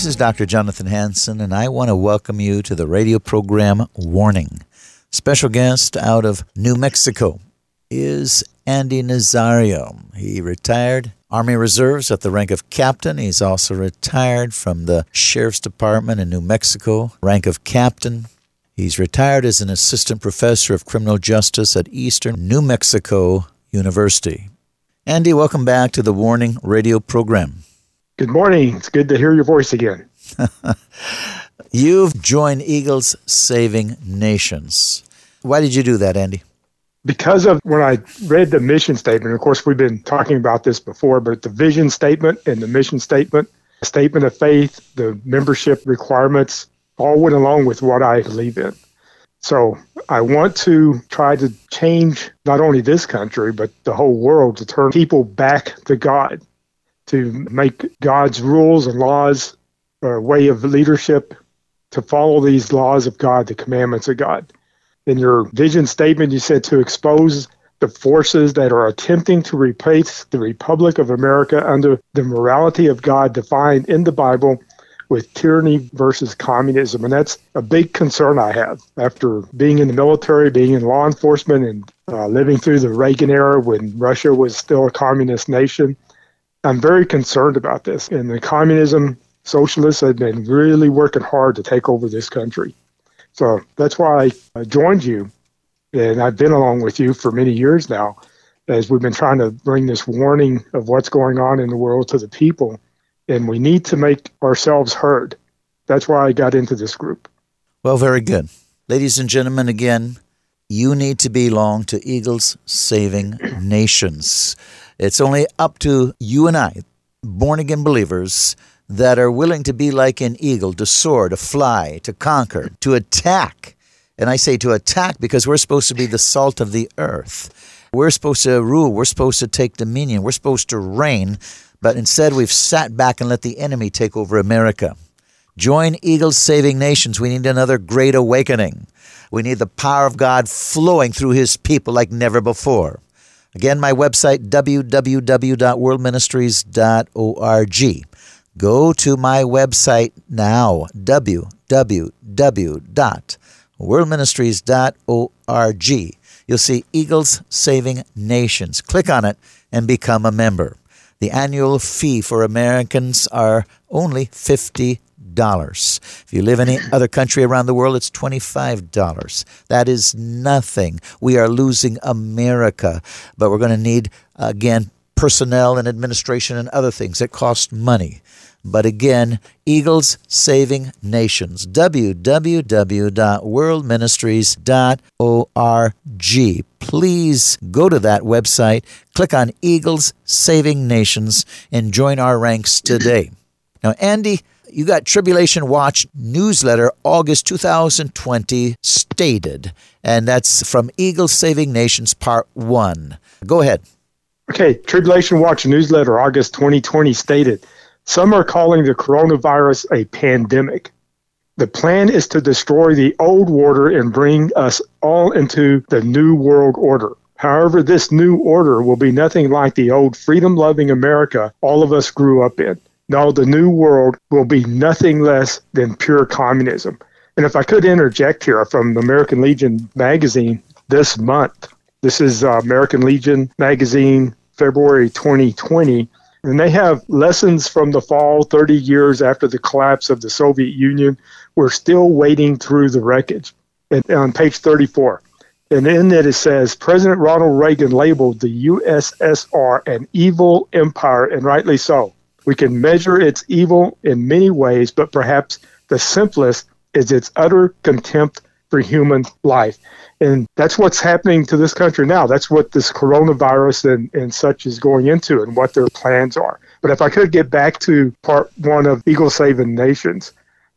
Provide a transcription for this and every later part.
This is Dr. Jonathan Hansen, and I want to welcome you to the radio program Warning. Special guest out of New Mexico is Andy Nazario. He retired Army Reserves at the rank of captain. He's also retired from the Sheriff's Department in New Mexico, rank of captain. He's retired as an assistant professor of criminal justice at Eastern New Mexico University. Andy, welcome back to the Warning Radio program. Good morning. It's good to hear your voice again. You've joined Eagles Saving Nations. Why did you do that, Andy? because of when I read the mission statement, of course, we've been talking about this before, but the vision statement and the mission statement, statement of faith, the membership requirements all went along with what I believe in. So I want to try to change not only this country, but the whole world to turn people back to God, to make God's rules and laws a way of leadership, to follow these laws of God, the commandments of God in your vision statement, you said to expose the forces that are attempting to replace the Republic of America under the morality of God defined in the Bible with tyranny versus communism. And that's a big concern I have after being in the military, being in law enforcement, and uh, living through the Reagan era when Russia was still a communist nation. I'm very concerned about this. And the communism socialists have been really working hard to take over this country. So that's why I joined you. And I've been along with you for many years now as we've been trying to bring this warning of what's going on in the world to the people. And we need to make ourselves heard. That's why I got into this group. Well, very good. Ladies and gentlemen, again, you need to belong to Eagles Saving Nations. It's only up to you and I, born again believers, that are willing to be like an eagle, to soar, to fly, to conquer, to attack. And I say to attack because we're supposed to be the salt of the earth. We're supposed to rule. We're supposed to take dominion. We're supposed to reign. But instead, we've sat back and let the enemy take over America. Join Eagles Saving Nations. We need another great awakening. We need the power of God flowing through his people like never before. Again, my website, www.worldministries.org. Go to my website now, www.worldministries.org. You'll see Eagles Saving Nations. Click on it and become a member. The annual fee for Americans are only $50. If you live in any other country around the world, it's $25. That is nothing. We are losing America, but we're going to need, again, personnel and administration and other things that cost money. But again, Eagles Saving Nations, www.worldministries.org. Please go to that website, click on Eagles Saving Nations, and join our ranks today. Now, Andy, you got Tribulation Watch newsletter, August 2020, stated, and that's from Eagle Saving Nations, Part 1. Go ahead. Okay, Tribulation Watch newsletter, August 2020, stated some are calling the coronavirus a pandemic. The plan is to destroy the old order and bring us all into the new world order. However, this new order will be nothing like the old freedom loving America all of us grew up in. No, the new world will be nothing less than pure communism. And if I could interject here from American Legion magazine this month, This is uh, American Legion magazine, February 2020. And they have lessons from the fall 30 years after the collapse of the Soviet Union. We're still wading through the wreckage. And on page 34. And in it, it says President Ronald Reagan labeled the USSR an evil empire, and rightly so. We can measure its evil in many ways, but perhaps the simplest is its utter contempt for human life. And that's what's happening to this country now. That's what this coronavirus and, and such is going into and what their plans are. But if I could get back to part one of Eagle Saving Nations,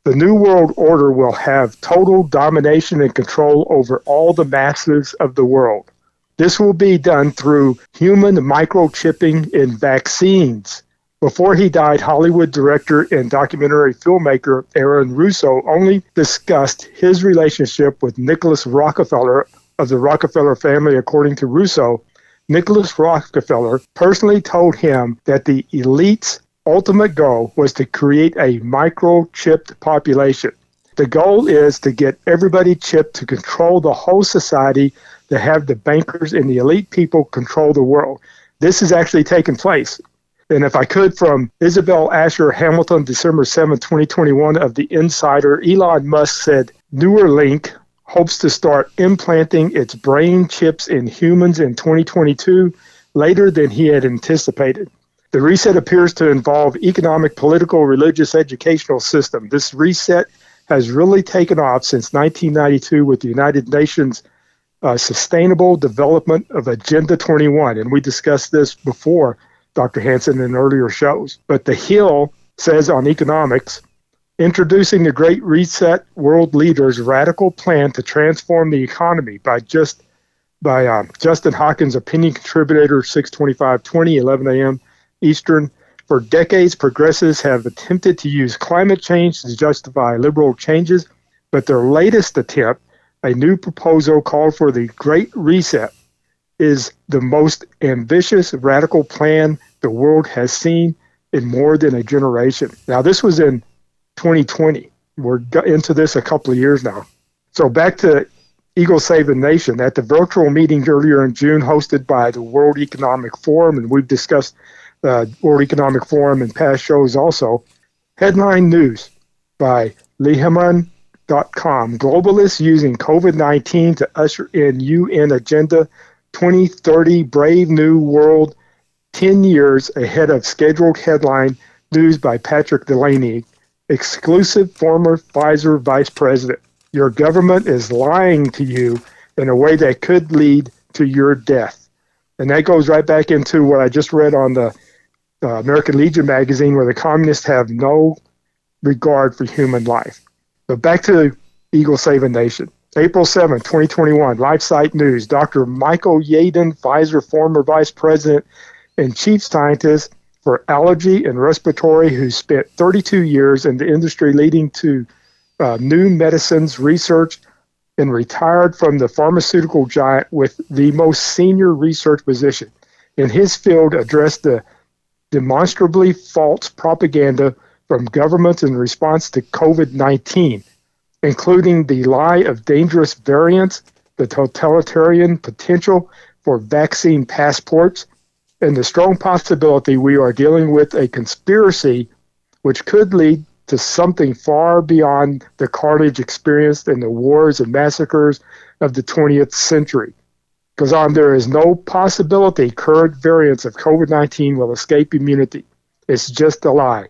the New World Order will have total domination and control over all the masses of the world. This will be done through human microchipping in vaccines before he died, Hollywood director and documentary filmmaker Aaron Russo only discussed his relationship with Nicholas Rockefeller of the Rockefeller family, according to Russo. Nicholas Rockefeller personally told him that the elite's ultimate goal was to create a microchipped population. The goal is to get everybody chipped to control the whole society, to have the bankers and the elite people control the world. This is actually taking place. And if I could, from Isabel Asher Hamilton, December 7, 2021, of The Insider, Elon Musk said Neuralink hopes to start implanting its brain chips in humans in 2022, later than he had anticipated. The reset appears to involve economic, political, religious, educational system. This reset has really taken off since 1992 with the United Nations uh, Sustainable Development of Agenda 21. And we discussed this before Dr. Hansen in earlier shows. But The Hill says on economics, introducing the Great Reset world leaders' radical plan to transform the economy by just by uh, Justin Haskins, opinion contributor, 625 20, 11 a.m. Eastern. For decades, progressives have attempted to use climate change to justify liberal changes, but their latest attempt, a new proposal called for the Great Reset, is the most ambitious radical plan the world has seen in more than a generation. Now, this was in 2020. We're into this a couple of years now. So, back to Eagle Saving Nation. At the virtual meeting earlier in June, hosted by the World Economic Forum, and we've discussed the World Economic Forum in past shows also. Headline news by Lehiman.com Globalists using COVID 19 to usher in UN Agenda 2030 Brave New World 10 years ahead of scheduled headline news by Patrick Delaney, exclusive former Pfizer vice president. Your government is lying to you in a way that could lead to your death. And that goes right back into what I just read on the uh, American Legion magazine, where the communists have no regard for human life. But back to Eagle Save a Nation. April 7, 2021, LifeSite News. Dr. Michael Yeadon, Pfizer former vice president and chief scientist for allergy and respiratory, who spent 32 years in the industry leading to uh, new medicines research and retired from the pharmaceutical giant with the most senior research position. In his field, addressed the demonstrably false propaganda from governments in response to COVID 19 including the lie of dangerous variants, the totalitarian potential for vaccine passports, and the strong possibility we are dealing with a conspiracy which could lead to something far beyond the carnage experienced in the wars and massacres of the 20th century. On, there is no possibility current variants of COVID 19 will escape immunity. It's just a lie.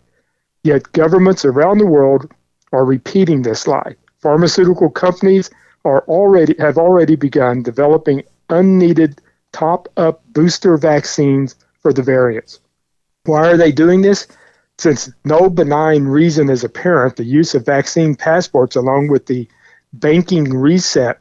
Yet governments around the world are repeating this lie. Pharmaceutical companies are already have already begun developing unneeded top-up booster vaccines for the variants. Why are they doing this? Since no benign reason is apparent, the use of vaccine passports along with the banking reset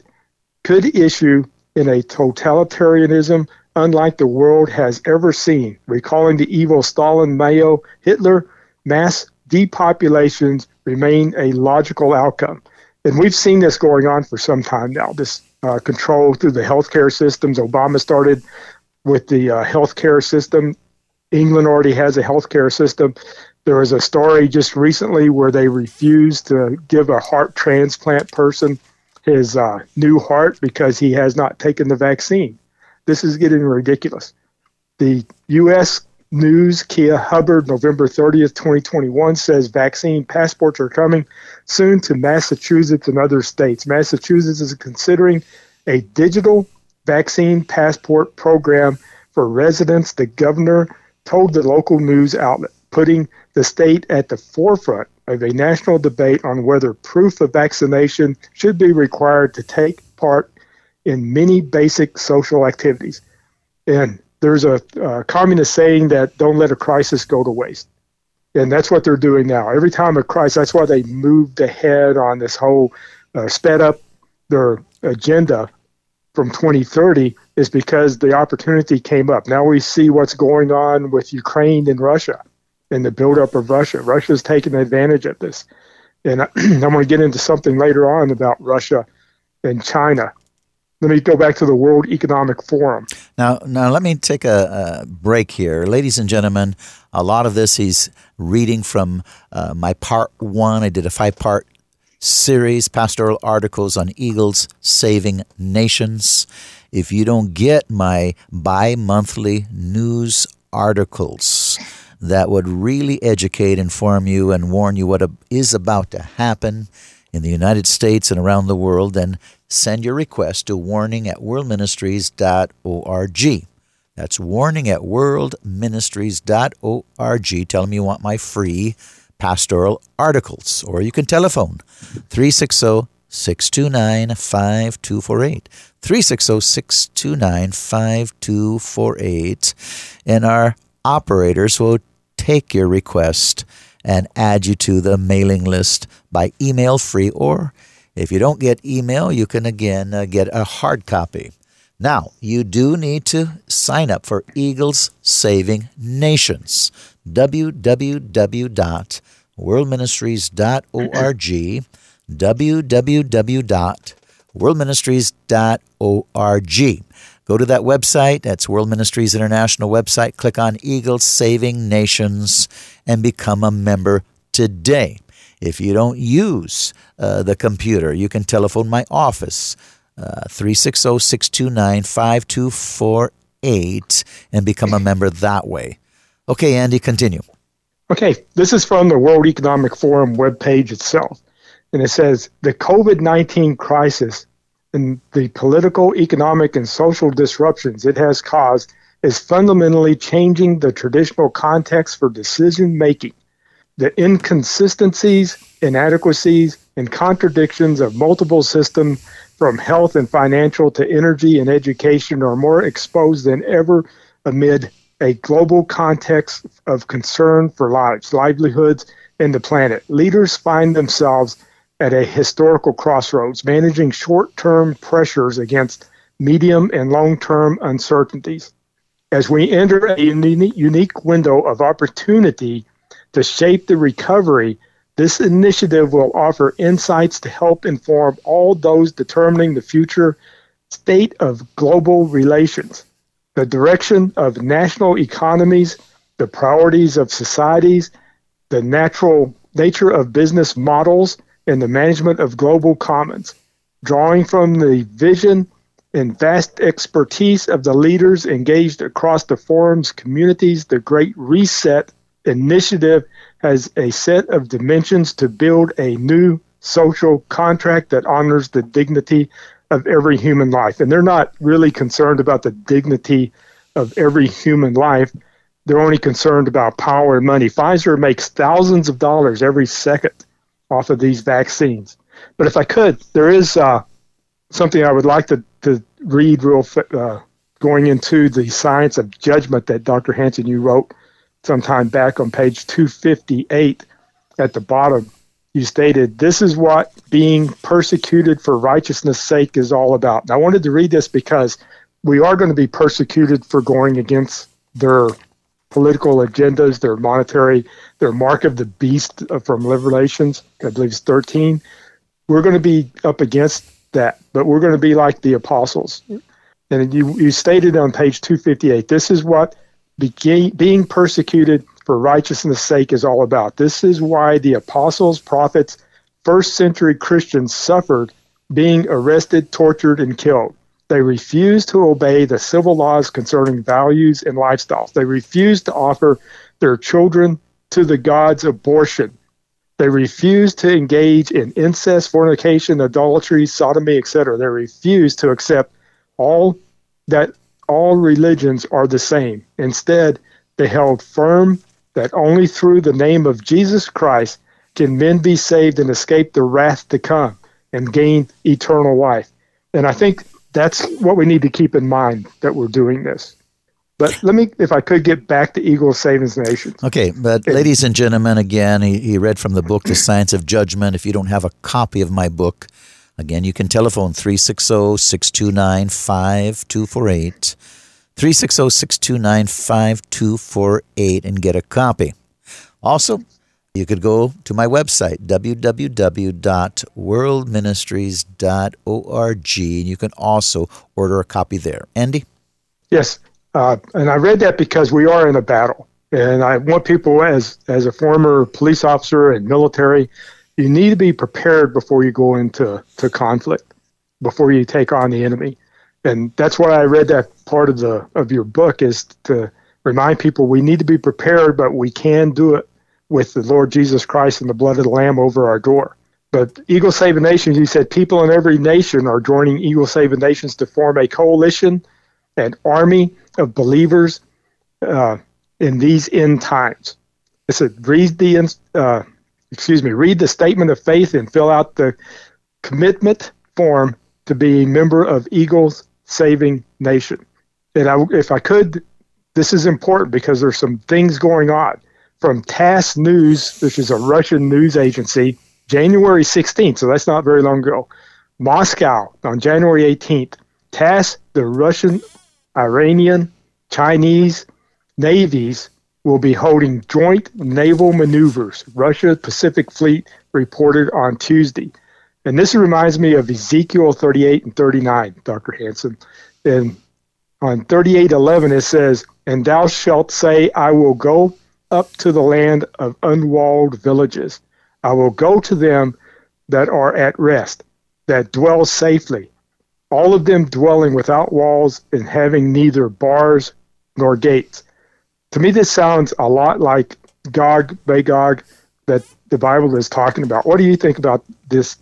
could issue in a totalitarianism unlike the world has ever seen, recalling the evil Stalin, Mao, Hitler, mass depopulations remain a logical outcome and we've seen this going on for some time now. This uh, control through the healthcare systems. Obama started with the uh, healthcare system. England already has a healthcare system. There was a story just recently where they refused to give a heart transplant person his uh, new heart because he has not taken the vaccine. This is getting ridiculous. The U.S. News Kaia Hubbard, November 30th, 2021, says vaccine passports are coming soon to Massachusetts and other states. Massachusetts is considering a digital vaccine passport program for residents. The governor told the local news outlet, putting the state at the forefront of a national debate on whether proof of vaccination should be required to take part in many basic social activities. And there's a, a communist saying that don't let a crisis go to waste. And that's what they're doing now. Every time a crisis, that's why they moved ahead on this whole uh, sped up their agenda from 2030 is because the opportunity came up. Now we see what's going on with Ukraine and Russia and the buildup of Russia. Russia's taking advantage of this. And I, I'm going to get into something later on about Russia and China let me go back to the World Economic Forum. Now, now let me take a, a break here, ladies and gentlemen. A lot of this he's reading from uh, my part one. I did a five-part series, pastoral articles on eagles saving nations. If you don't get my bi-monthly news articles that would really educate, inform you, and warn you what is about to happen in the United States and around the world, then send your request to warning at worldministries.org. That's warning at worldministries.org. Tell them you want my free pastoral articles, or you can telephone 360 629 5248. 360 629 5248. And our operators will take your request and add you to the mailing list by email free or if you don't get email, you can again uh, get a hard copy. Now, you do need to sign up for Eagles Saving Nations. www.worldministries.org. www.worldministries.org. Go to that website, that's World Ministries International website, click on Eagle Saving Nations, and become a member today. If you don't use uh, the computer, you can telephone my office, uh, 360 629 5248, and become a member that way. Okay, Andy, continue. Okay, this is from the World Economic Forum webpage itself. And it says the COVID 19 crisis and the political, economic, and social disruptions it has caused is fundamentally changing the traditional context for decision making the inconsistencies, inadequacies, and contradictions of multiple systems from health and financial to energy and education are more exposed than ever amid a global context of concern for lives, livelihoods, and the planet. Leaders find themselves at a historical crossroads, managing short term pressures against medium and long term uncertainties. As we enter a unique window of opportunity to shape the recovery, this initiative will offer insights to help inform all those determining the future state of global relations, the direction of national economies, the priorities of societies, the natural nature of business models, and the management of global commons. Drawing from the vision and vast expertise of the leaders engaged across the forum's communities, the Great Reset initiative has a set of dimensions to build a new social contract that honors the dignity of every human life. And they're not really concerned about the dignity of every human life. They're only concerned about power and money. Pfizer makes thousands of dollars every second off of these vaccines. But if I could, there is uh, something I would like to, to read real uh, going into the science of judgment that Dr. Hansen you wrote sometime back on page 258 at the bottom, you stated, This is what being persecuted for righteousness' sake is all about. And I wanted to read this because we are going to be persecuted for going against their political agendas, their monetary, their mark of the beast uh, from Revelations, I believe it's 13. We're going to be up against that, but we're going to be like the apostles. And you, you stated on page 258 this is what being persecuted for righteousness' sake is all about. This is why the apostles, prophets, first century Christians suffered being arrested, tortured, and killed. They refuse to obey the civil laws concerning values and lifestyles. They refuse to offer their children to the gods abortion. They refuse to engage in incest, fornication, adultery, sodomy, etc. They refuse to accept all that all religions are the same. Instead, they held firm that only through the name of Jesus Christ can men be saved and escape the wrath to come and gain eternal life. And I think that's what we need to keep in mind that we're doing this. But let me, if I could, get back to Eagle Savings Nation. Okay, but ladies and gentlemen, again, he, he read from the book The Science of Judgment. If you don't have a copy of my book, again, you can telephone 360 629 5248. 360 629 5248 and get a copy. Also, you could go to my website, www.worldministries.org, and you can also order a copy there. Andy? Yes, uh, and I read that because we are in a battle. And I want people, as, as a former police officer and military, you need to be prepared before you go into to conflict, before you take on the enemy. And that's why I read that part of the of your book is to remind people we need to be prepared, but we can do it with the Lord Jesus Christ and the blood of the Lamb over our door. But Eagle Saving Nations, he said, people in every nation are joining Eagle Saving Nations to form a coalition, an army of believers uh, in these end times. It said, read the, uh, excuse me, read the statement of faith and fill out the commitment form to be a member of Eagles Saving Nation. And I, if I could, this is important because there's some things going on from TASS News, which is a Russian news agency, January 16th, so that's not very long ago. Moscow on January 18th. TASS, the Russian, Iranian, Chinese navies will be holding joint naval maneuvers. Russia Pacific Fleet reported on Tuesday. And this reminds me of Ezekiel 38 and 39, Dr. Hansen. And on 38:11 it says, "And thou shalt say, I will go up to the land of unwalled villages. I will go to them that are at rest, that dwell safely, all of them dwelling without walls and having neither bars nor gates. To me, this sounds a lot like Gog, Magog, that the Bible is talking about. What do you think about this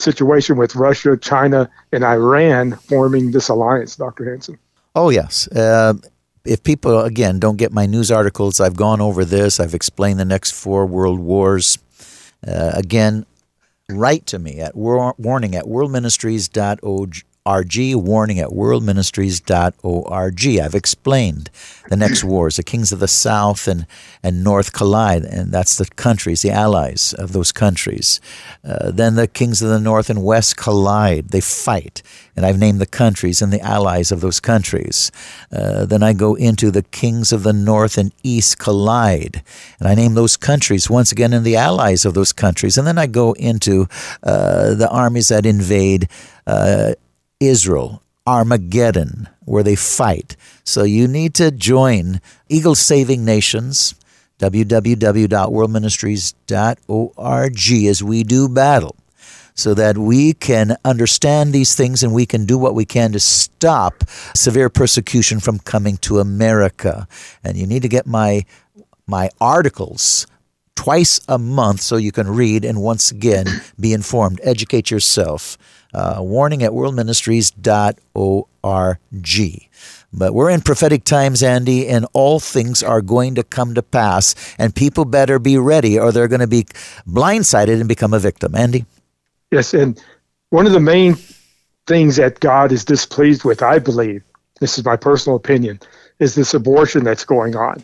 situation with Russia, China, and Iran forming this alliance, Dr. Hansen? Oh, yes. Uh, if people, again, don't get my news articles, I've gone over this. I've explained the next four world wars. Uh, again, write to me at war- warning at worldministries.org RG, warning at worldministries.org. I've explained the next wars. The kings of the south and, and north collide, and that's the countries, the allies of those countries. Uh, then the kings of the north and west collide. They fight, and I've named the countries and the allies of those countries. Uh, then I go into the kings of the north and east collide, and I name those countries once again and the allies of those countries. And then I go into uh, the armies that invade. Uh, Israel, Armageddon, where they fight. So you need to join Eagle Saving Nations, www.worldministries.org, as we do battle, so that we can understand these things and we can do what we can to stop severe persecution from coming to America. And you need to get my my articles twice a month so you can read and once again be informed, educate yourself uh, warning at worldministries.org. But we're in prophetic times, Andy, and all things are going to come to pass, and people better be ready or they're going to be blindsided and become a victim. Andy? Yes, and one of the main things that God is displeased with, I believe, this is my personal opinion, is this abortion that's going on.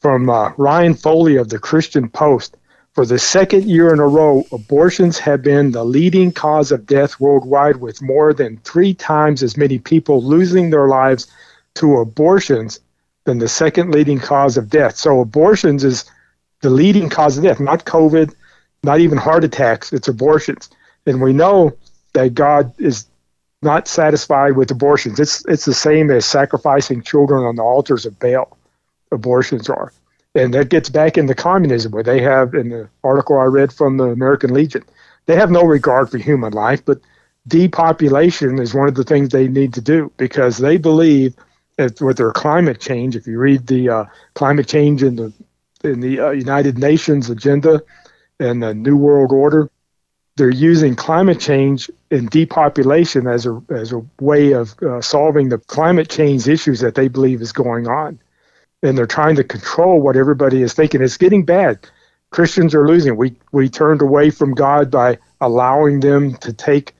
From uh, Ryan Foley of the Christian Post, for the second year in a row, abortions have been the leading cause of death worldwide, with more than three times as many people losing their lives to abortions than the second leading cause of death. So, abortions is the leading cause of death, not COVID, not even heart attacks, it's abortions. And we know that God is not satisfied with abortions. It's, it's the same as sacrificing children on the altars of Baal, abortions are. And that gets back into communism, where they have, in the article I read from the American Legion, they have no regard for human life, but depopulation is one of the things they need to do because they believe that with their climate change, if you read the uh, climate change in the in the uh, United Nations agenda and the New World Order, they're using climate change and depopulation as a as a way of uh, solving the climate change issues that they believe is going on, and they're trying to control what everybody is thinking. It's getting bad. Christians are losing. We we turned away from God by allowing them to take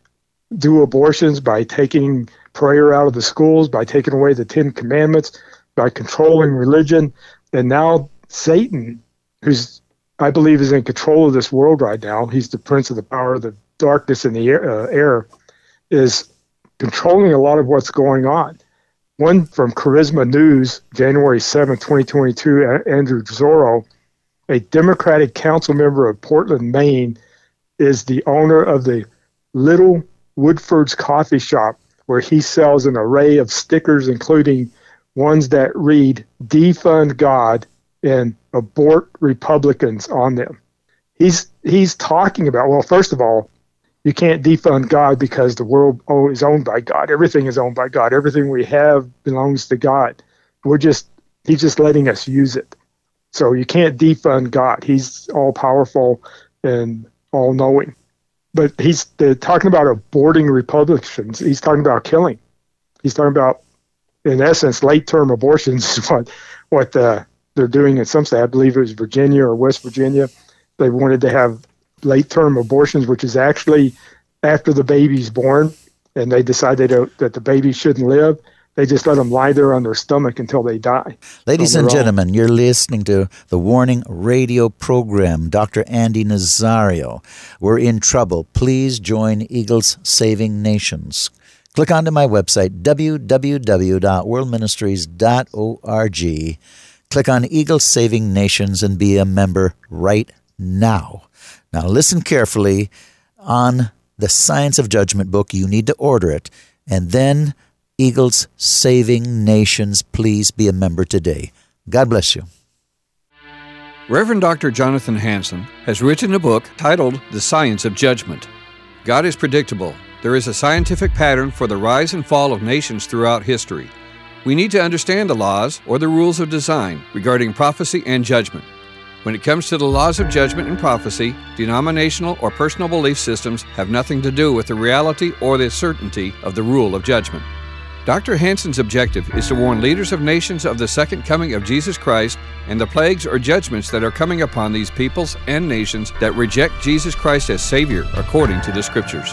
do abortions, by taking prayer out of the schools, by taking away the Ten Commandments, by controlling religion, and now Satan, who's I believe is in control of this world right now. He's the prince of the power of the darkness in the air, uh, air is controlling a lot of what's going on. One from Charisma News, January 7, 2022, Andrew Zarro, a Democratic council member of Portland, Maine, is the owner of the Little Woodford's Coffee Shop, where he sells an array of stickers, including ones that read Defund God and abort Republicans on them. He's he's talking about well, first of all, you can't defund God because the world is owned by God. Everything is owned by God. Everything we have belongs to God. We're just he's just letting us use it. So you can't defund God. He's all powerful and all knowing. But he's talking about aborting Republicans. He's talking about killing. He's talking about, in essence, late term abortions what what uh, they're doing in some state. I believe it was Virginia or West Virginia. They wanted to have late term abortions, which is actually after the baby's born, and they decide they don't, that the baby shouldn't live. They just let them lie there on their stomach until they die. Ladies and gentlemen, own. you're listening to the Warning Radio program. Dr. Andy Nazario. We're in trouble. Please join Eagles Saving Nations. Click onto my website, www.worldministries.org Click on Eagle Saving Nations and be a member right now. Now, listen carefully on the Science of Judgment book. You need to order it. And then Eagles Saving Nations, please be a member today. God bless you. Reverend Dr. Jonathan Hansen has written a book titled The Science of Judgment. God is predictable. There is a scientific pattern for the rise and fall of nations throughout history. We need to understand the laws or the rules of design regarding prophecy and judgment. When it comes to the laws of judgment and prophecy, denominational or personal belief systems have nothing to do with the reality or the certainty of the rule of judgment. Dr. Hansen's objective is to warn leaders of nations of the second coming of Jesus Christ and the plagues or judgments that are coming upon these peoples and nations that reject Jesus Christ as Savior according to the Scriptures.